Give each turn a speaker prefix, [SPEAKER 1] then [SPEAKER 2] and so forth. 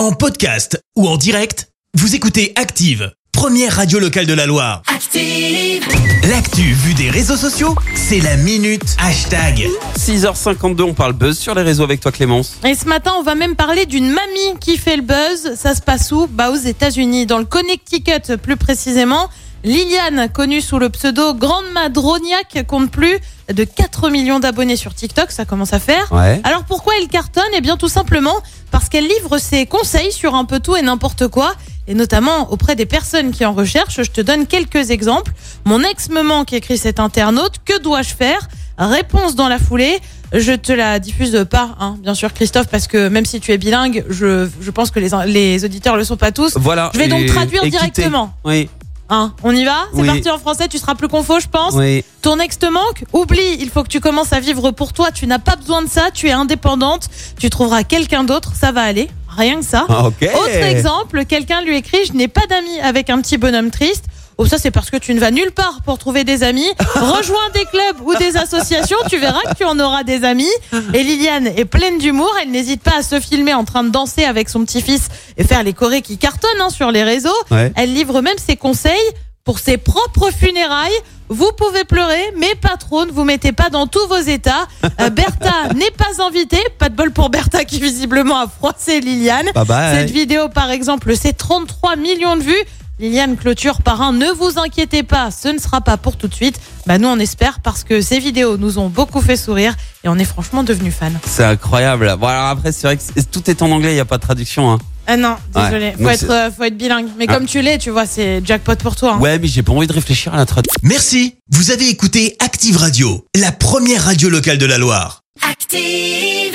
[SPEAKER 1] En podcast ou en direct, vous écoutez Active, première radio locale de la Loire.
[SPEAKER 2] Active.
[SPEAKER 1] L'actu vue des réseaux sociaux, c'est la minute hashtag.
[SPEAKER 3] 6h52, on parle buzz sur les réseaux avec toi Clémence.
[SPEAKER 4] Et ce matin, on va même parler d'une mamie qui fait le buzz. Ça se passe où? Bah aux États-Unis, dans le Connecticut plus précisément. Liliane, connue sous le pseudo Grande Madroniaque, compte plus de 4 millions d'abonnés sur TikTok, ça commence à faire.
[SPEAKER 3] Ouais.
[SPEAKER 4] Alors pourquoi elle cartonne? Eh bien tout simplement parce qu'elle livre ses conseils sur un peu tout et n'importe quoi, et notamment auprès des personnes qui en recherchent. Je te donne quelques exemples. Mon ex me manque, écrit cet internaute. Que dois-je faire? Réponse dans la foulée. Je te la diffuse pas, hein, bien sûr Christophe, parce que même si tu es bilingue, je, je pense que les, les auditeurs le sont pas tous.
[SPEAKER 3] Voilà.
[SPEAKER 4] Je vais donc traduire directement.
[SPEAKER 3] Oui,
[SPEAKER 4] Hein, on y va C'est
[SPEAKER 3] Oui.
[SPEAKER 4] parti en français, tu seras plus confo, je pense.
[SPEAKER 3] oui.
[SPEAKER 4] Ton ex te manque Oublie, il faut que tu commences à vivre pour toi. Tu n'as pas besoin de ça, tu es indépendante. Tu trouveras quelqu'un d'autre, ça va aller. Rien que ça.
[SPEAKER 3] Ah.
[SPEAKER 4] Autre exemple, quelqu'un lui écrit Je n'ai pas d'amis avec un petit bonhomme triste. Oh, ça, c'est parce que tu ne vas nulle part pour trouver des amis. Rejoins des clubs ou des associations, tu verras que tu en auras des amis. Et Liliane est pleine d'humour. Elle n'hésite pas à se filmer en train de danser avec son petit-fils et faire les chorés qui cartonnent hein, sur les réseaux.
[SPEAKER 3] Ouais.
[SPEAKER 4] Elle livre même ses conseils pour ses propres funérailles. Vous pouvez pleurer, mais pas trop, ne vous mettez pas dans tous vos états. Euh, Bertha n'est pas invitée. Pas de bol pour Bertha qui visiblement a froissé Liliane.
[SPEAKER 3] Bye bye.
[SPEAKER 4] Cette vidéo, par exemple, c'est 33 millions de vues. Liliane clôture par un. Ne vous inquiétez pas, ce ne sera pas pour tout de suite. Bah nous, on espère parce que ces vidéos nous ont beaucoup fait sourire et on est franchement devenus fans.
[SPEAKER 3] C'est incroyable. Bon, alors après, c'est vrai que c'est- tout est en anglais, il n'y a pas de traduction. Hein.
[SPEAKER 4] Ah non, désolé.
[SPEAKER 3] Ouais,
[SPEAKER 4] faut,
[SPEAKER 3] donc
[SPEAKER 4] être,
[SPEAKER 3] c'est-
[SPEAKER 4] euh, faut être bilingue. Mais
[SPEAKER 3] Ah.
[SPEAKER 4] comme tu l'es, tu vois, c'est jackpot pour toi. hein.
[SPEAKER 3] Ouais, mais j'ai pas envie de réfléchir à la traduction.
[SPEAKER 1] Merci, vous avez écouté Active Radio, la première radio locale de la Loire.
[SPEAKER 2] Active.